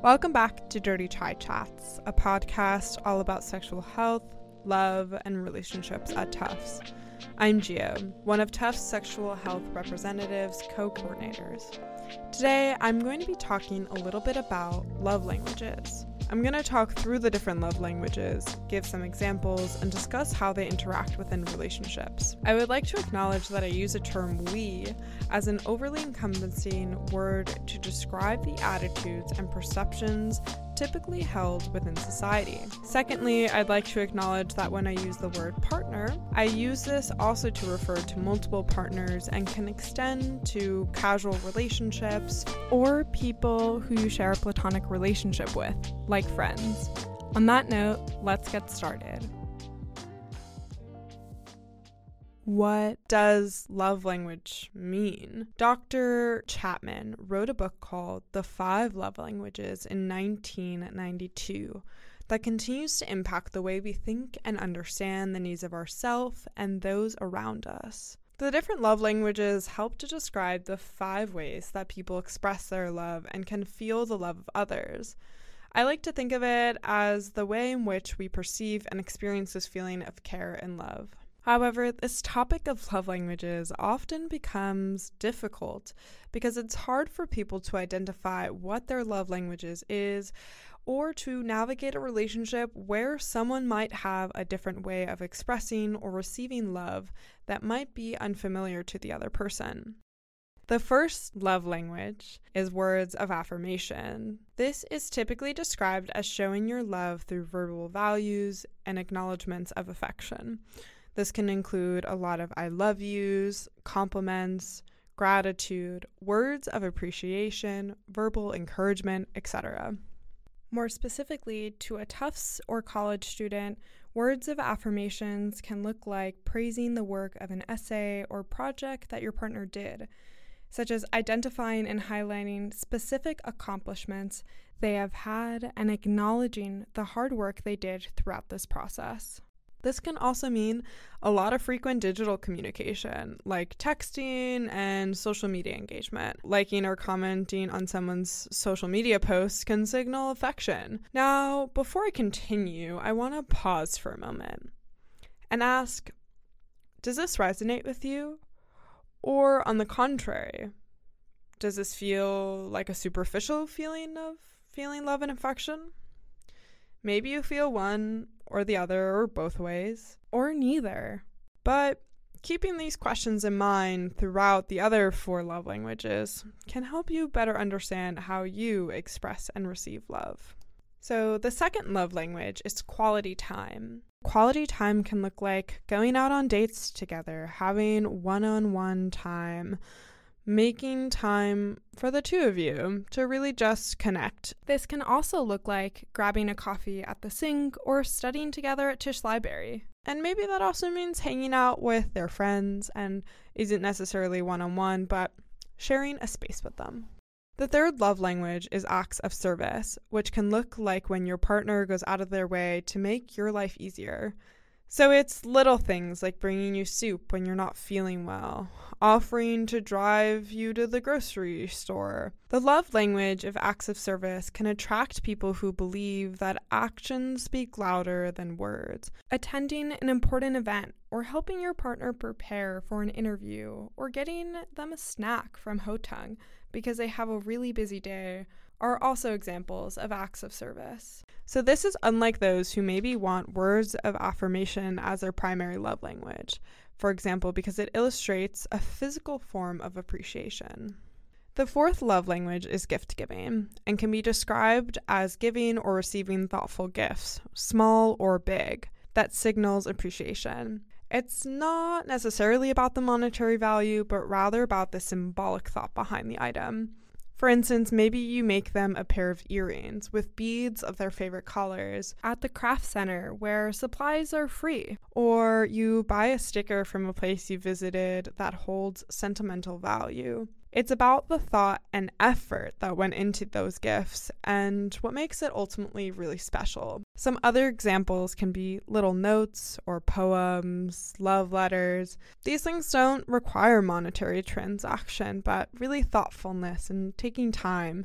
Welcome back to Dirty Chai Chats, a podcast all about sexual health, love, and relationships at Tufts. I'm Gio, one of Tufts Sexual Health Representatives co coordinators. Today, I'm going to be talking a little bit about love languages. I'm going to talk through the different love languages, give some examples, and discuss how they interact within relationships. I would like to acknowledge that I use the term we as an overly encompassing word to describe the attitudes and perceptions typically held within society. Secondly, I'd like to acknowledge that when I use the word partner, I use this also to refer to multiple partners and can extend to casual relationships or people who you share a platonic relationship with, like friends. On that note, let's get started. What does love language mean? Dr. Chapman wrote a book called The Five Love Languages in 1992 that continues to impact the way we think and understand the needs of ourselves and those around us. The different love languages help to describe the five ways that people express their love and can feel the love of others. I like to think of it as the way in which we perceive and experience this feeling of care and love. However, this topic of love languages often becomes difficult because it's hard for people to identify what their love languages is or to navigate a relationship where someone might have a different way of expressing or receiving love that might be unfamiliar to the other person. The first love language is words of affirmation. This is typically described as showing your love through verbal values and acknowledgments of affection. This can include a lot of I love yous, compliments, gratitude, words of appreciation, verbal encouragement, etc. More specifically, to a Tufts or college student, words of affirmations can look like praising the work of an essay or project that your partner did, such as identifying and highlighting specific accomplishments they have had and acknowledging the hard work they did throughout this process. This can also mean a lot of frequent digital communication, like texting and social media engagement. Liking or commenting on someone's social media posts can signal affection. Now, before I continue, I want to pause for a moment and ask Does this resonate with you? Or, on the contrary, does this feel like a superficial feeling of feeling love and affection? Maybe you feel one or the other, or both ways, or neither. But keeping these questions in mind throughout the other four love languages can help you better understand how you express and receive love. So, the second love language is quality time. Quality time can look like going out on dates together, having one on one time, making time for the two of you to really just connect. This can also look like grabbing a coffee at the sink or studying together at Tisch Library. And maybe that also means hanging out with their friends and isn't necessarily one on one, but sharing a space with them. The third love language is acts of service, which can look like when your partner goes out of their way to make your life easier. So it's little things like bringing you soup when you're not feeling well, offering to drive you to the grocery store. The love language of acts of service can attract people who believe that actions speak louder than words. Attending an important event, or helping your partner prepare for an interview, or getting them a snack from Hotung because they have a really busy day are also examples of acts of service. So, this is unlike those who maybe want words of affirmation as their primary love language, for example, because it illustrates a physical form of appreciation. The fourth love language is gift giving and can be described as giving or receiving thoughtful gifts, small or big, that signals appreciation. It's not necessarily about the monetary value, but rather about the symbolic thought behind the item. For instance, maybe you make them a pair of earrings with beads of their favorite colors at the craft center where supplies are free, or you buy a sticker from a place you visited that holds sentimental value. It's about the thought and effort that went into those gifts and what makes it ultimately really special. Some other examples can be little notes or poems, love letters. These things don't require monetary transaction, but really thoughtfulness and taking time.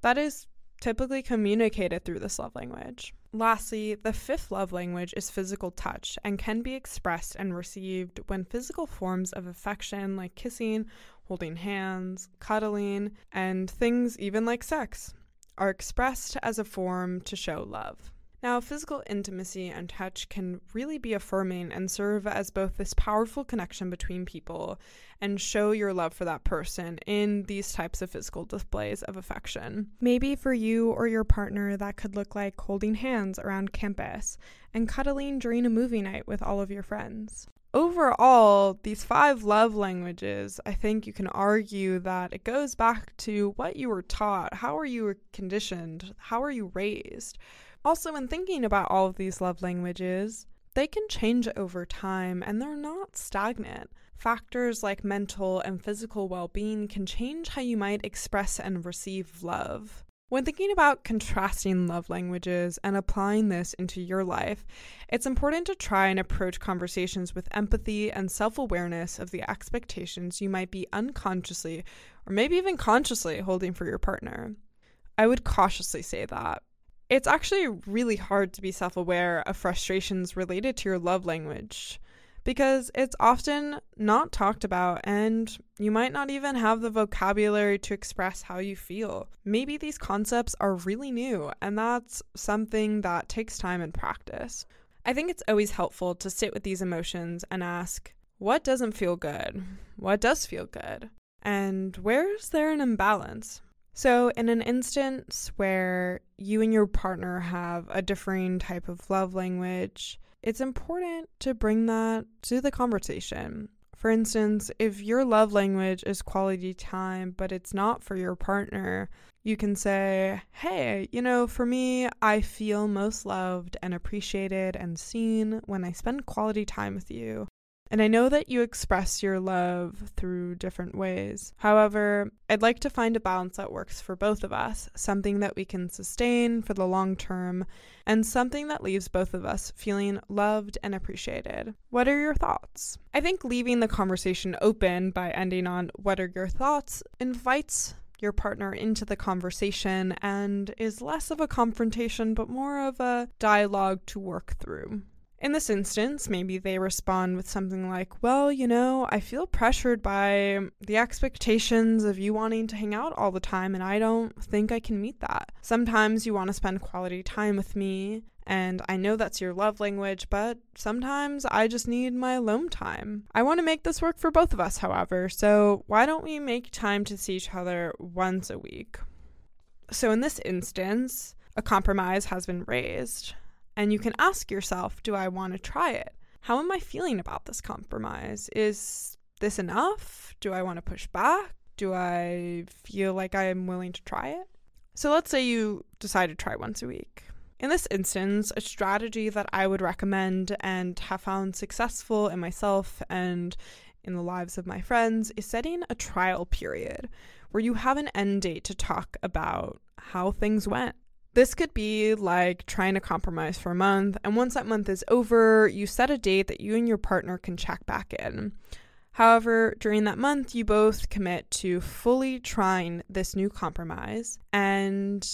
That is typically communicated through this love language. Lastly, the fifth love language is physical touch and can be expressed and received when physical forms of affection like kissing, holding hands, cuddling, and things even like sex are expressed as a form to show love. Now, physical intimacy and touch can really be affirming and serve as both this powerful connection between people and show your love for that person in these types of physical displays of affection. Maybe for you or your partner, that could look like holding hands around campus and cuddling during a movie night with all of your friends. Overall, these five love languages, I think you can argue that it goes back to what you were taught. How are you conditioned? How are you raised? Also, in thinking about all of these love languages, they can change over time and they're not stagnant. Factors like mental and physical well being can change how you might express and receive love. When thinking about contrasting love languages and applying this into your life, it's important to try and approach conversations with empathy and self awareness of the expectations you might be unconsciously or maybe even consciously holding for your partner. I would cautiously say that it's actually really hard to be self aware of frustrations related to your love language because it's often not talked about and you might not even have the vocabulary to express how you feel. Maybe these concepts are really new and that's something that takes time and practice. I think it's always helpful to sit with these emotions and ask, what doesn't feel good? What does feel good? And where is there an imbalance? So, in an instance where you and your partner have a differing type of love language, it's important to bring that to the conversation. For instance, if your love language is quality time, but it's not for your partner, you can say, Hey, you know, for me, I feel most loved and appreciated and seen when I spend quality time with you. And I know that you express your love through different ways. However, I'd like to find a balance that works for both of us, something that we can sustain for the long term, and something that leaves both of us feeling loved and appreciated. What are your thoughts? I think leaving the conversation open by ending on what are your thoughts invites your partner into the conversation and is less of a confrontation but more of a dialogue to work through. In this instance, maybe they respond with something like, Well, you know, I feel pressured by the expectations of you wanting to hang out all the time, and I don't think I can meet that. Sometimes you want to spend quality time with me, and I know that's your love language, but sometimes I just need my alone time. I want to make this work for both of us, however, so why don't we make time to see each other once a week? So, in this instance, a compromise has been raised. And you can ask yourself, do I want to try it? How am I feeling about this compromise? Is this enough? Do I want to push back? Do I feel like I am willing to try it? So let's say you decide to try once a week. In this instance, a strategy that I would recommend and have found successful in myself and in the lives of my friends is setting a trial period where you have an end date to talk about how things went. This could be like trying to compromise for a month, and once that month is over, you set a date that you and your partner can check back in. However, during that month, you both commit to fully trying this new compromise and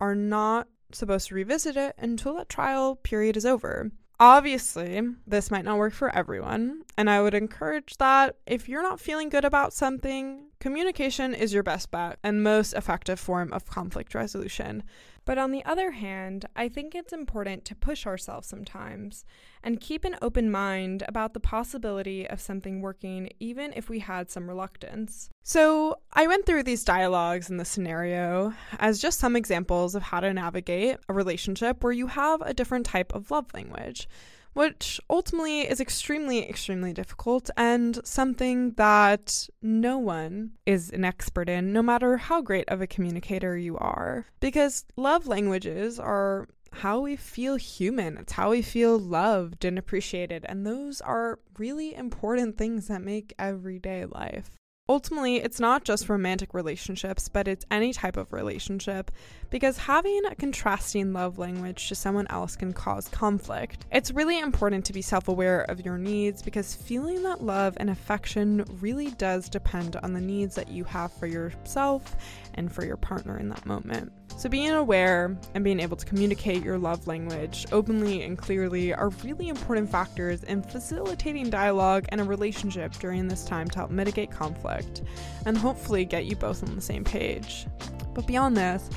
are not supposed to revisit it until that trial period is over. Obviously, this might not work for everyone, and I would encourage that if you're not feeling good about something, communication is your best bet and most effective form of conflict resolution. But on the other hand, I think it's important to push ourselves sometimes and keep an open mind about the possibility of something working, even if we had some reluctance. So, I went through these dialogues in the scenario as just some examples of how to navigate a relationship where you have a different type of love language which ultimately is extremely, extremely difficult and something that no one is an expert in, no matter how great of a communicator you are. Because love languages are how we feel human, it's how we feel loved and appreciated, and those are really important things that make everyday life. Ultimately, it's not just romantic relationships, but it's any type of relationship because having a contrasting love language to someone else can cause conflict. It's really important to be self aware of your needs because feeling that love and affection really does depend on the needs that you have for yourself and for your partner in that moment. So, being aware and being able to communicate your love language openly and clearly are really important factors in facilitating dialogue and a relationship during this time to help mitigate conflict and hopefully get you both on the same page. But beyond this,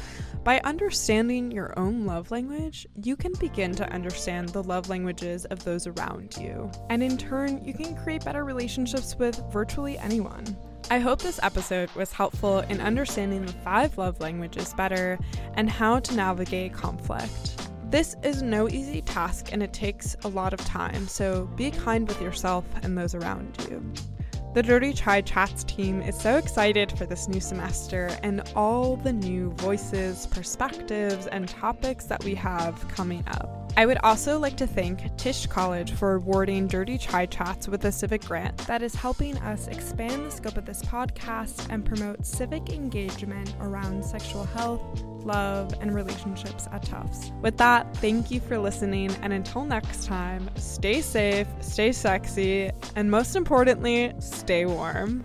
by understanding your own love language, you can begin to understand the love languages of those around you. And in turn, you can create better relationships with virtually anyone. I hope this episode was helpful in understanding the five love languages better and how to navigate conflict. This is no easy task and it takes a lot of time, so be kind with yourself and those around you. The Dirty Chai Chats team is so excited for this new semester and all the new voices, perspectives, and topics that we have coming up. I would also like to thank Tisch College for awarding Dirty Chai Chats with a civic grant that is helping us expand the scope of this podcast and promote civic engagement around sexual health, love, and relationships at Tufts. With that, thank you for listening, and until next time, stay safe, stay sexy, and most importantly, stay warm.